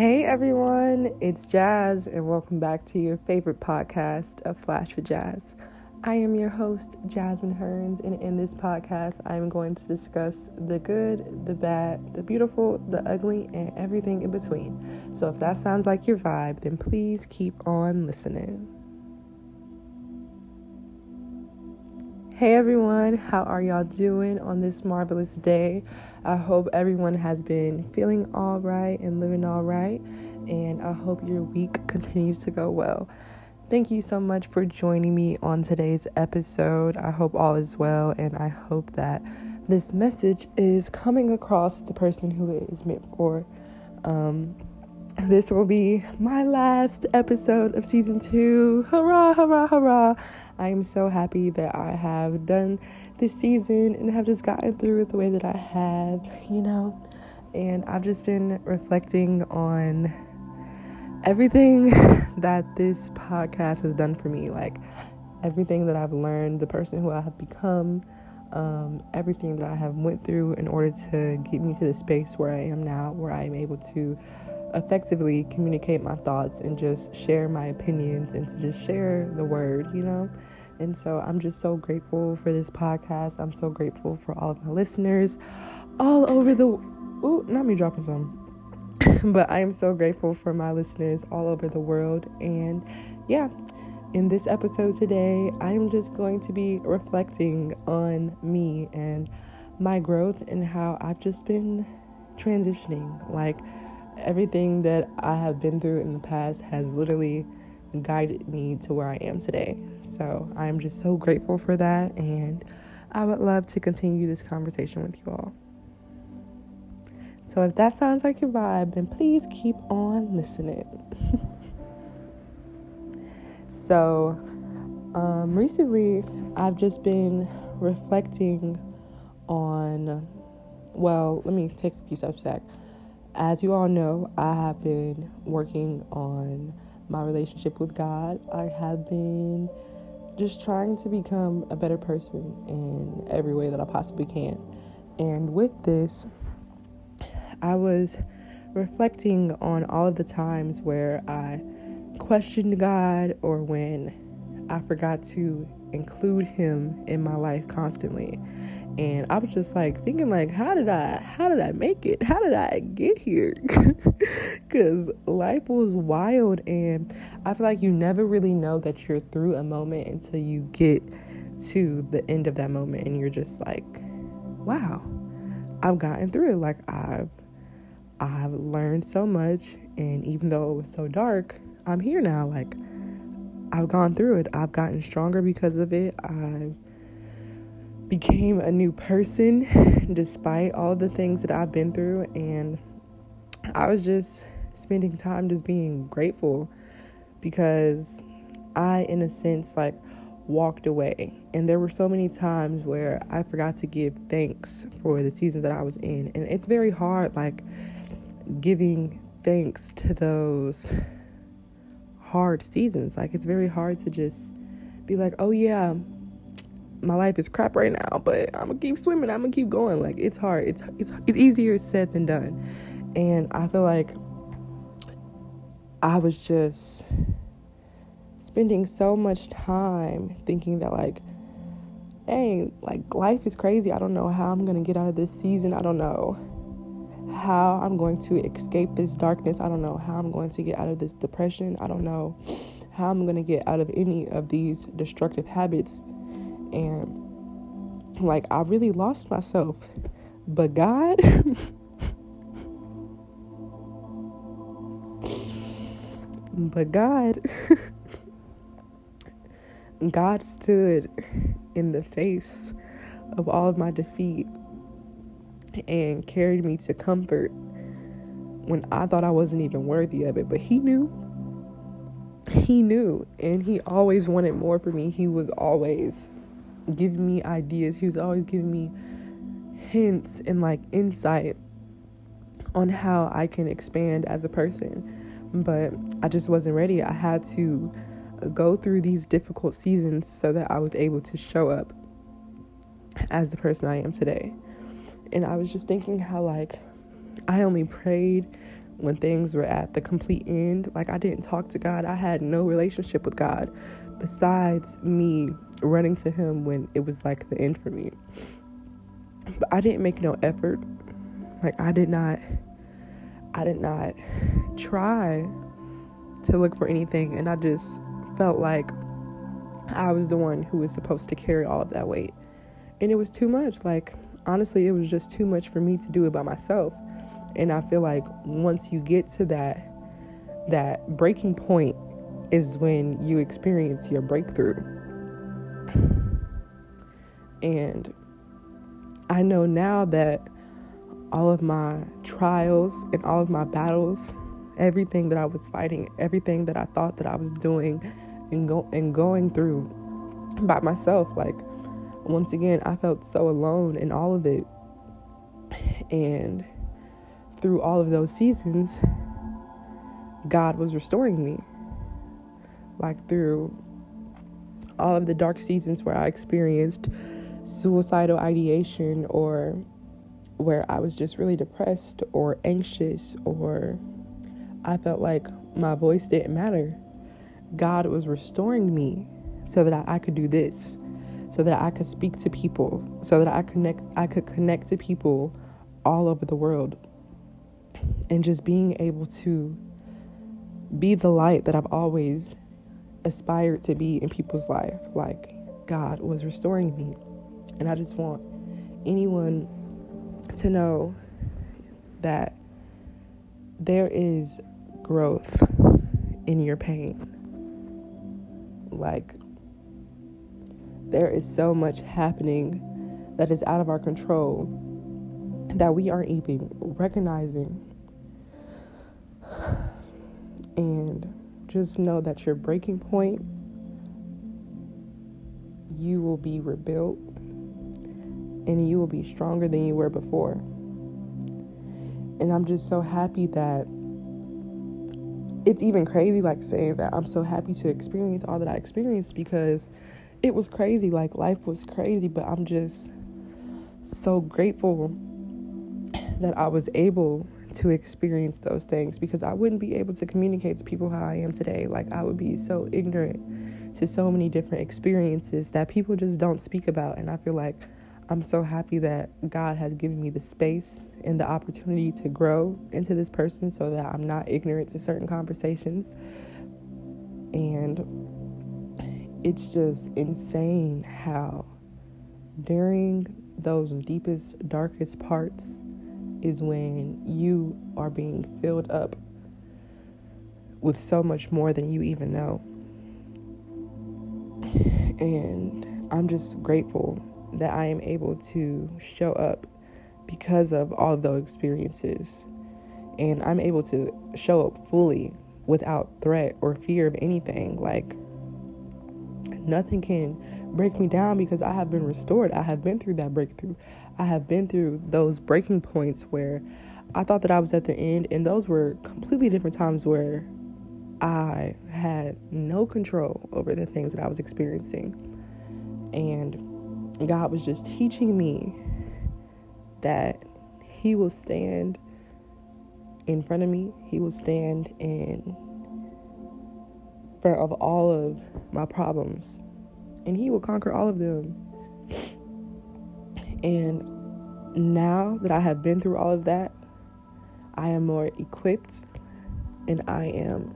Hey everyone, it's Jazz, and welcome back to your favorite podcast, A Flash for Jazz. I am your host, Jasmine Hearns, and in this podcast, I am going to discuss the good, the bad, the beautiful, the ugly, and everything in between. So if that sounds like your vibe, then please keep on listening. Hey everyone, how are y'all doing on this marvelous day? I hope everyone has been feeling all right and living all right, and I hope your week continues to go well. Thank you so much for joining me on today's episode. I hope all is well, and I hope that this message is coming across the person who it is meant for. Um, this will be my last episode of season two. Hurrah, hurrah, hurrah! I am so happy that I have done this season and have just gotten through it the way that I have, you know. And I've just been reflecting on everything that this podcast has done for me, like everything that I've learned, the person who I have become, um, everything that I have went through in order to get me to the space where I am now, where I am able to effectively communicate my thoughts and just share my opinions and to just share the word, you know. And so I'm just so grateful for this podcast. I'm so grateful for all of my listeners all over the ooh, not me dropping some. but I am so grateful for my listeners all over the world. And yeah, in this episode today, I am just going to be reflecting on me and my growth and how I've just been transitioning. Like everything that I have been through in the past has literally guided me to where I am today. So I'm just so grateful for that, and I would love to continue this conversation with you all. So if that sounds like your vibe, then please keep on listening. so um, recently, I've just been reflecting on, well, let me take a few steps back. As you all know, I have been working on my relationship with God. I have been just trying to become a better person in every way that I possibly can. And with this, I was reflecting on all of the times where I questioned God or when I forgot to include Him in my life constantly and I was just like thinking like how did I how did I make it? How did I get here? Cuz life was wild and I feel like you never really know that you're through a moment until you get to the end of that moment and you're just like wow. I've gotten through it like I've I've learned so much and even though it was so dark, I'm here now like I've gone through it. I've gotten stronger because of it. I've became a new person despite all the things that I've been through. And I was just spending time just being grateful because I, in a sense, like walked away. And there were so many times where I forgot to give thanks for the season that I was in. And it's very hard, like, giving thanks to those hard seasons. Like, it's very hard to just be like, oh, yeah, my life is crap right now, but I'm gonna keep swimming. I'm gonna keep going. Like it's hard. It's it's it's easier said than done. And I feel like I was just spending so much time thinking that like dang, like life is crazy. I don't know how I'm gonna get out of this season. I don't know how I'm going to escape this darkness. I don't know how I'm going to get out of this depression. I don't know how I'm gonna get out of any of these destructive habits and like I really lost myself. But God but God God stood in the face of all of my defeat and carried me to comfort when I thought I wasn't even worthy of it. But He knew. He knew. And He always wanted more for me. He was always giving me ideas. He was always giving me hints and like insight on how I can expand as a person. But I just wasn't ready. I had to go through these difficult seasons so that I was able to show up as the person I am today. And I was just thinking how like I only prayed when things were at the complete end. Like I didn't talk to God. I had no relationship with God besides me running to him when it was like the end for me. But I didn't make no effort. Like I did not I did not try to look for anything and I just felt like I was the one who was supposed to carry all of that weight. And it was too much. Like honestly, it was just too much for me to do it by myself. And I feel like once you get to that that breaking point is when you experience your breakthrough. And I know now that all of my trials and all of my battles, everything that I was fighting, everything that I thought that I was doing and go and going through by myself, like once again, I felt so alone in all of it. And through all of those seasons, God was restoring me. Like through all of the dark seasons where I experienced suicidal ideation or where I was just really depressed or anxious or I felt like my voice didn't matter. God was restoring me so that I, could do this, so that I could speak to people, so that I connect I could connect to people all over the world. And just being able to be the light that I've always aspired to be in people's life. Like God was restoring me. And I just want anyone to know that there is growth in your pain. Like, there is so much happening that is out of our control that we aren't even recognizing. And just know that your breaking point, you will be rebuilt and you will be stronger than you were before. And I'm just so happy that it's even crazy, like saying that I'm so happy to experience all that I experienced because it was crazy. Like, life was crazy, but I'm just so grateful that I was able to experience those things because I wouldn't be able to communicate to people how I am today. Like, I would be so ignorant to so many different experiences that people just don't speak about. And I feel like I'm so happy that God has given me the space and the opportunity to grow into this person so that I'm not ignorant to certain conversations. And it's just insane how during those deepest, darkest parts is when you are being filled up with so much more than you even know. And I'm just grateful that I am able to show up because of all of those experiences. And I'm able to show up fully without threat or fear of anything. Like, nothing can break me down because I have been restored. I have been through that breakthrough. I have been through those breaking points where I thought that I was at the end, and those were completely different times where I had no control over the things that I was experiencing. And God was just teaching me that He will stand in front of me, He will stand in front of all of my problems, and He will conquer all of them. And now that I have been through all of that, I am more equipped and I am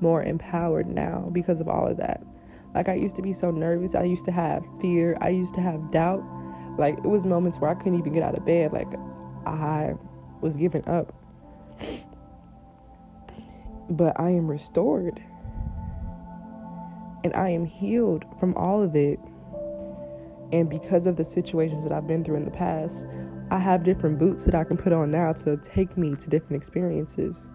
more empowered now because of all of that. Like I used to be so nervous, I used to have fear, I used to have doubt. Like it was moments where I couldn't even get out of bed, like I was giving up. But I am restored. And I am healed from all of it. And because of the situations that I've been through in the past, I have different boots that I can put on now to take me to different experiences.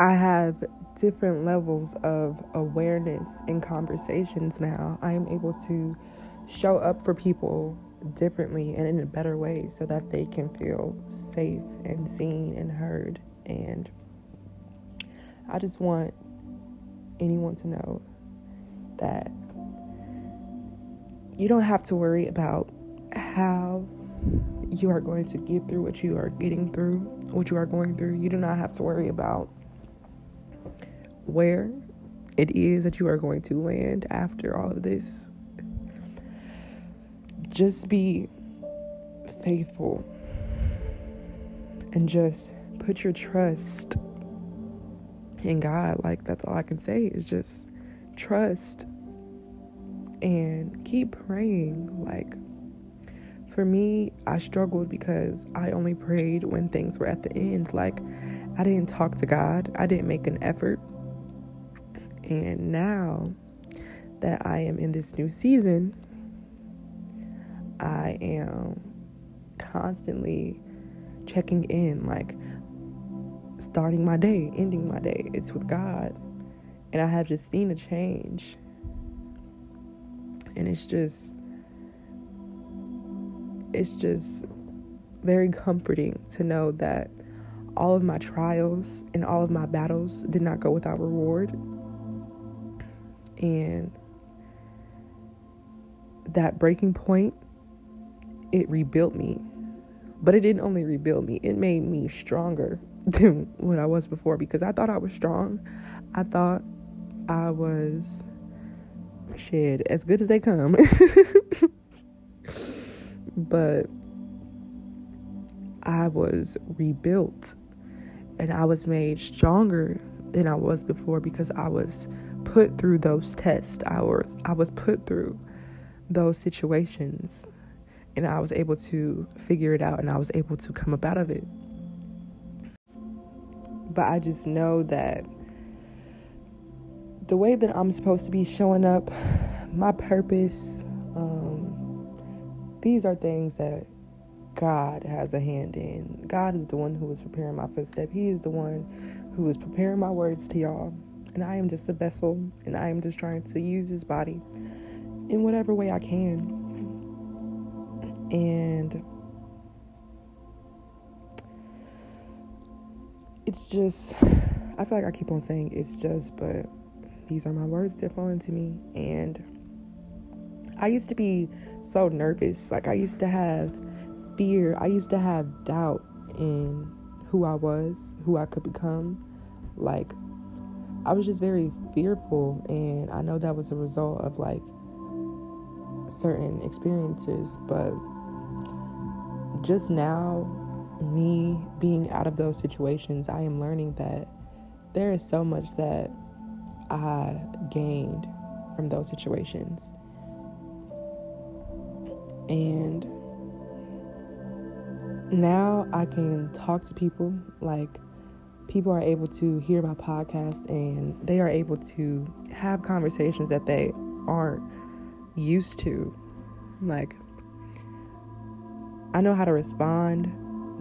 I have different levels of awareness in conversations now. I am able to show up for people differently and in a better way so that they can feel safe and seen and heard. And I just want anyone to know that you don't have to worry about how you are going to get through what you are getting through, what you are going through. You do not have to worry about where it is that you are going to land after all of this. Just be faithful and just put your trust in God. Like, that's all I can say is just trust and keep praying. Like, for me, I struggled because I only prayed when things were at the end. Like, I didn't talk to God, I didn't make an effort. And now that I am in this new season, I am constantly checking in, like starting my day, ending my day. It's with God. And I have just seen a change. And it's just it's just very comforting to know that all of my trials and all of my battles did not go without reward. And that breaking point, it rebuilt me. But it didn't only rebuild me, it made me stronger than what I was before because I thought I was strong. I thought I was shit as good as they come. but I was rebuilt and I was made stronger than I was before because I was put through those tests. I was I was put through those situations and I was able to figure it out and I was able to come up out of it. But I just know that the way that I'm supposed to be showing up, my purpose, um, these are things that God has a hand in. God is the one who is preparing my footstep. He is the one who is preparing my words to y'all. And I am just a vessel, and I am just trying to use his body in whatever way I can. And it's just, I feel like I keep on saying it's just, but these are my words, they're falling to me. And I used to be so nervous. Like, I used to have fear, I used to have doubt in who I was, who I could become. Like, I was just very fearful, and I know that was a result of like certain experiences, but just now, me being out of those situations, I am learning that there is so much that I gained from those situations. And now I can talk to people like people are able to hear my podcast and they are able to have conversations that they aren't used to. Like I know how to respond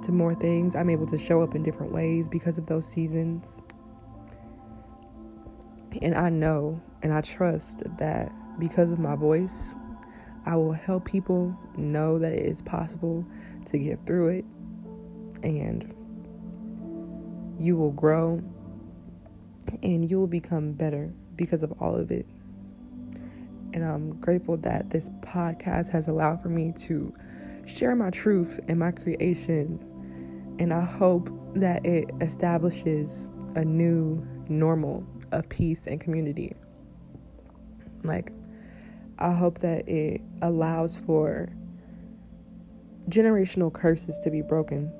to more things. I'm able to show up in different ways because of those seasons. And I know and I trust that because of my voice, I will help people know that it is possible to get through it and you will grow and you will become better because of all of it. And I'm grateful that this podcast has allowed for me to share my truth and my creation. And I hope that it establishes a new normal of peace and community. Like, I hope that it allows for generational curses to be broken.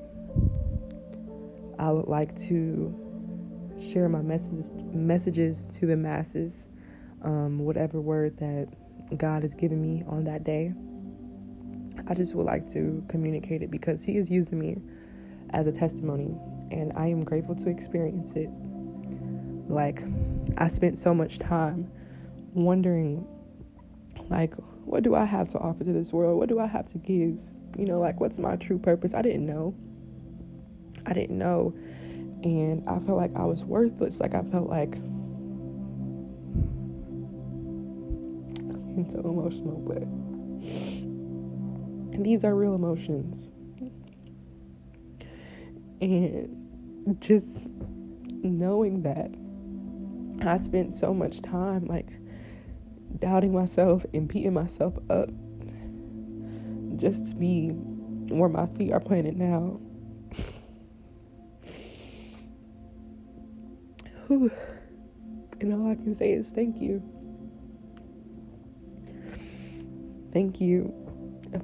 I would like to share my messages messages to the masses, um, whatever word that God has given me on that day. I just would like to communicate it because He is using me as a testimony, and I am grateful to experience it. Like, I spent so much time wondering, like, what do I have to offer to this world? What do I have to give? You know, like, what's my true purpose? I didn't know. I didn't know. And I felt like I was worthless. Like, I felt like. I'm so emotional, but. These are real emotions. And just knowing that I spent so much time like doubting myself and beating myself up just to be where my feet are planted now. Whew. And all I can say is thank you. Thank you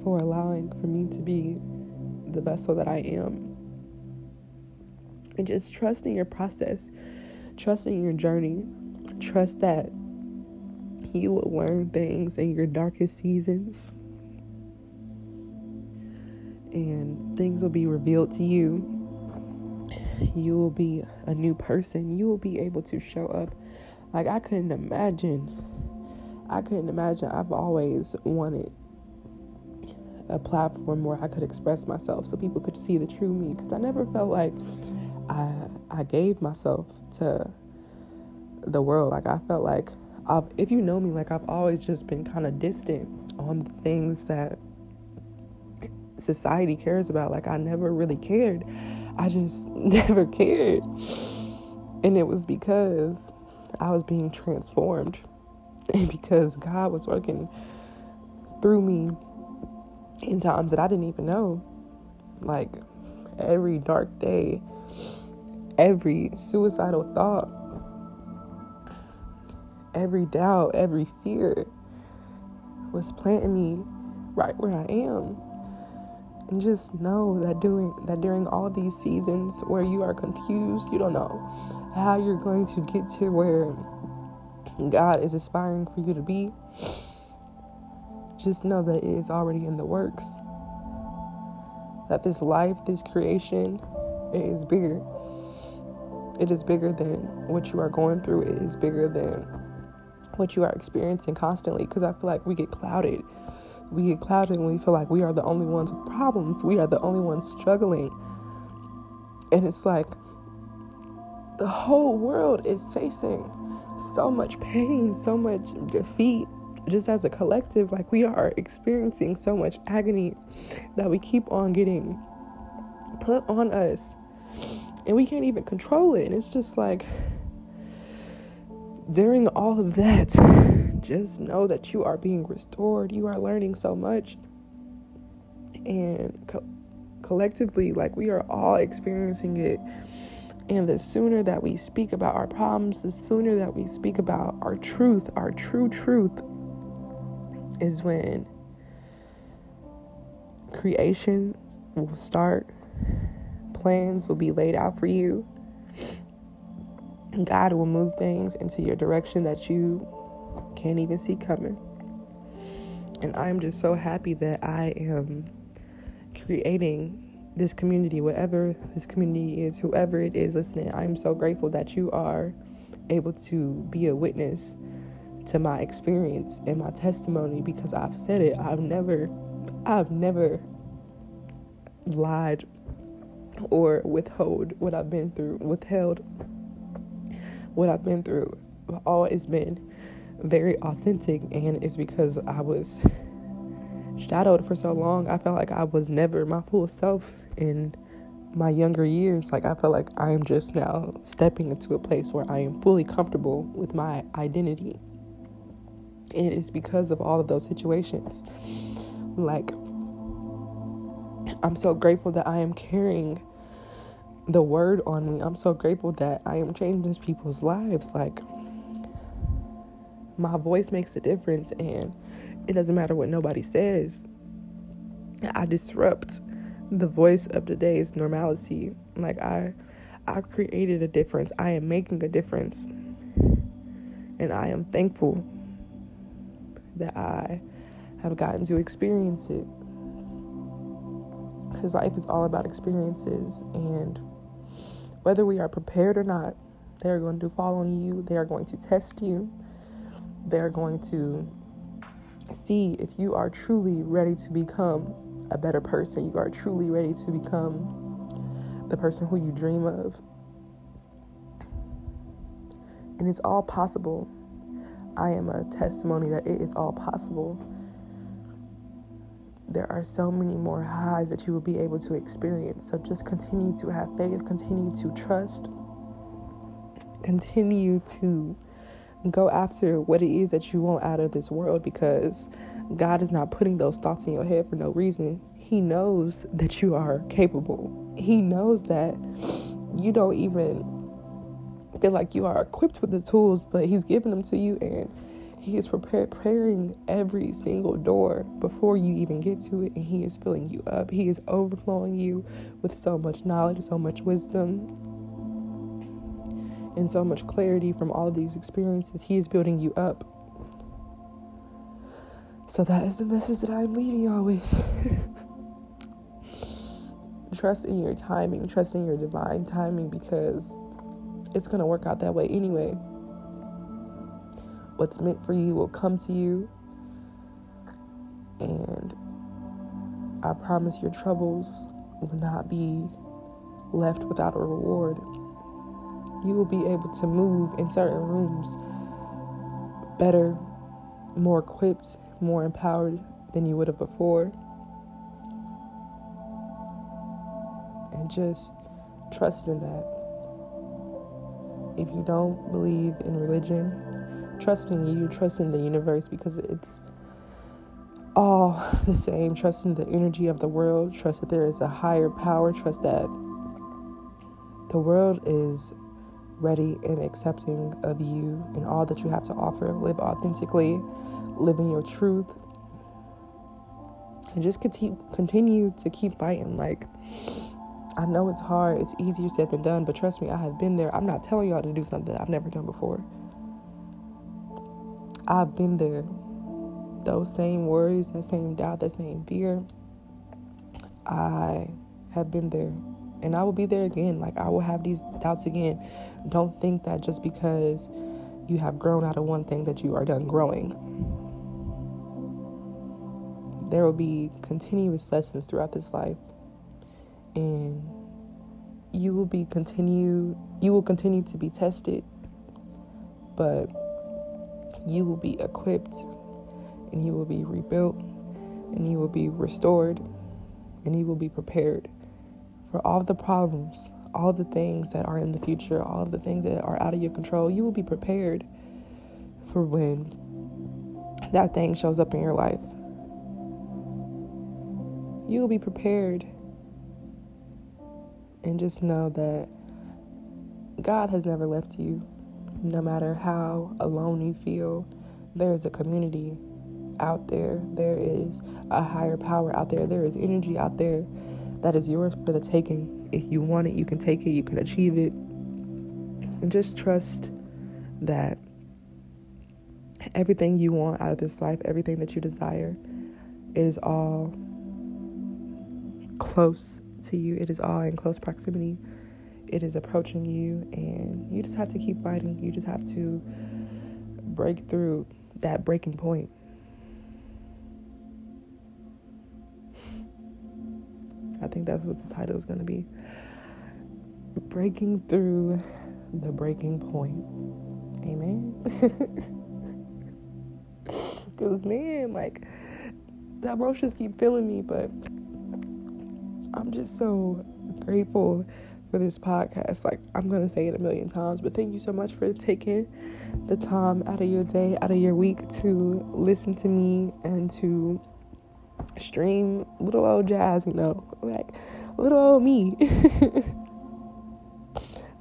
for allowing for me to be the vessel that I am. And just trusting your process, trusting your journey, trust that you will learn things in your darkest seasons. And things will be revealed to you. You will be a new person. You will be able to show up. Like, I couldn't imagine. I couldn't imagine. I've always wanted a platform where I could express myself so people could see the true me because I never felt like I I gave myself to the world like I felt like I've, if you know me like I've always just been kind of distant on the things that society cares about like I never really cared I just never cared and it was because I was being transformed and because God was working through me in times that I didn't even know. Like every dark day, every suicidal thought, every doubt, every fear was planting me right where I am. And just know that doing that during all these seasons where you are confused, you don't know how you're going to get to where God is aspiring for you to be just know that it is already in the works. That this life, this creation, it is bigger. It is bigger than what you are going through. It is bigger than what you are experiencing constantly. Because I feel like we get clouded. We get clouded when we feel like we are the only ones with problems. We are the only ones struggling. And it's like the whole world is facing so much pain, so much defeat, just as a collective, like we are experiencing so much agony that we keep on getting put on us and we can't even control it. And it's just like during all of that, just know that you are being restored. You are learning so much. And co- collectively, like we are all experiencing it. And the sooner that we speak about our problems, the sooner that we speak about our truth, our true truth, is when creations will start, plans will be laid out for you. God will move things into your direction that you can't even see coming. And I'm just so happy that I am creating this community, whatever this community is, whoever it is listening. I'm so grateful that you are able to be a witness to my experience and my testimony because I've said it. I've never, I've never lied or withhold what I've been through, withheld what I've been through. I've always been very authentic, and it's because I was shadowed for so long. I felt like I was never my full self in my younger years. Like, I felt like I'm just now stepping into a place where I am fully comfortable with my identity And it is because of all of those situations. Like, I'm so grateful that I am carrying the word on me. I'm so grateful that I am changing people's lives. Like, my voice makes a difference, and it doesn't matter what nobody says. I disrupt the voice of today's normalcy. Like, I. I've created a difference. I am making a difference. And I am thankful that I have gotten to experience it. Because life is all about experiences, and whether we are prepared or not, they are going to fall on you, they are going to test you, they are going to see if you are truly ready to become a better person, you are truly ready to become the person who you dream of. And it's all possible I am a testimony that it is all possible. There are so many more highs that you will be able to experience. So just continue to have faith, continue to trust, continue to go after what it is that you want out of this world because God is not putting those thoughts in your head for no reason. He knows that you are capable. He knows that you don't even feel like you are equipped with the tools, but He's giving them to you and He is preparing every single door before you even get to it, and He is filling you up. He is overflowing you with so much knowledge, so much wisdom, and so much clarity from all of these experiences. He is building you up. So that is the message that I'm leaving y'all with. trust in your timing, trust in your divine timing because it's going to work out that way anyway. What's meant for you will come to you. And I promise your troubles will not be left without a reward. You will be able to move in certain rooms better, more equipped, more empowered than you would have before. And just trust in that. If you don't believe in religion, trust in you, trust in the universe because it's all the same. Trust in the energy of the world, trust that there is a higher power, trust that the world is ready and accepting of you and all that you have to offer. Live authentically, live in your truth, and just continue, continue to keep fighting. Like, I know it's hard, it's easier said than done, but trust me, I have been there. I'm not telling y'all to do something I've never done before. I've been there. Those same worries, that same doubt, that same fear. I have been there. And I will be there again. Like, I will have these doubts again. Don't think that just because you have grown out of one thing that you are done growing. There will be continuous lessons throughout this life and you will be continue you will continue to be tested but you will be equipped and you will be rebuilt and you will be restored and you will be prepared for all the problems all the things that are in the future all of the things that are out of your control you will be prepared for when that thing shows up in your life you will be prepared and just know that God has never left you. No matter how alone you feel, there is a community out there. There is a higher power out there. There is energy out there that is yours for the taking. If you want it, you can take it, you can achieve it. And just trust that everything you want out of this life, everything that you desire, is all close to you. It is all in close proximity. It is approaching you, and you just have to keep fighting. You just have to break through that breaking point. I think that's what the title is going to be. Breaking through the breaking point. Amen. Because, man, like, the emotions keep filling me, but I'm just so grateful for this podcast. Like, I'm going to say it a million times, but thank you so much for taking the time out of your day, out of your week to listen to me and to stream little old jazz, you know, like little old me.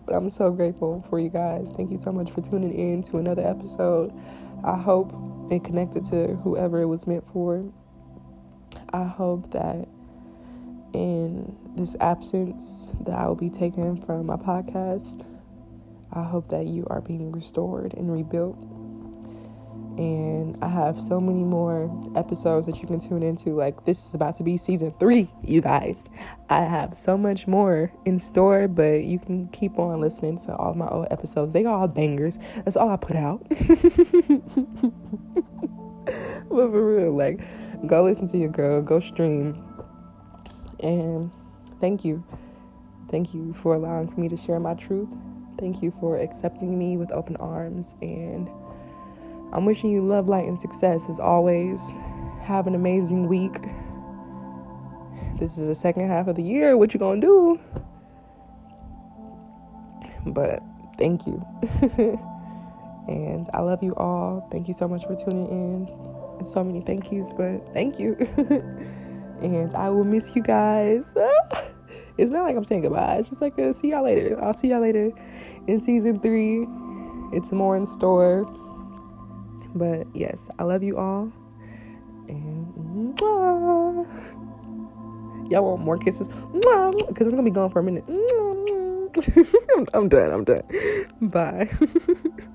but I'm so grateful for you guys. Thank you so much for tuning in to another episode. I hope it connected to whoever it was meant for. I hope that in this absence that I will be taken from my podcast, I hope that you are being restored and rebuilt. And I have so many more episodes that you can tune into. Like, this is about to be season three, you guys. I have so much more in store, but you can keep on listening to all my old episodes. They all bangers. That's all I put out. but for real, like, go listen to your girl, go stream and thank you. Thank you for allowing for me to share my truth. Thank you for accepting me with open arms. And I'm wishing you love, light, and success as always. Have an amazing week. This is the second half of the year. What you gonna do? But thank you. and I love you all. Thank you so much for tuning in. so many thank yous, but thank you. And I will miss you guys. it's not like I'm saying goodbye. It's just like a see y'all later. I'll see y'all later in season three. It's more in store. But yes, I love you all. And mwah. y'all want more kisses? Because I'm gonna be gone for a minute. I'm, I'm done. I'm done. Bye.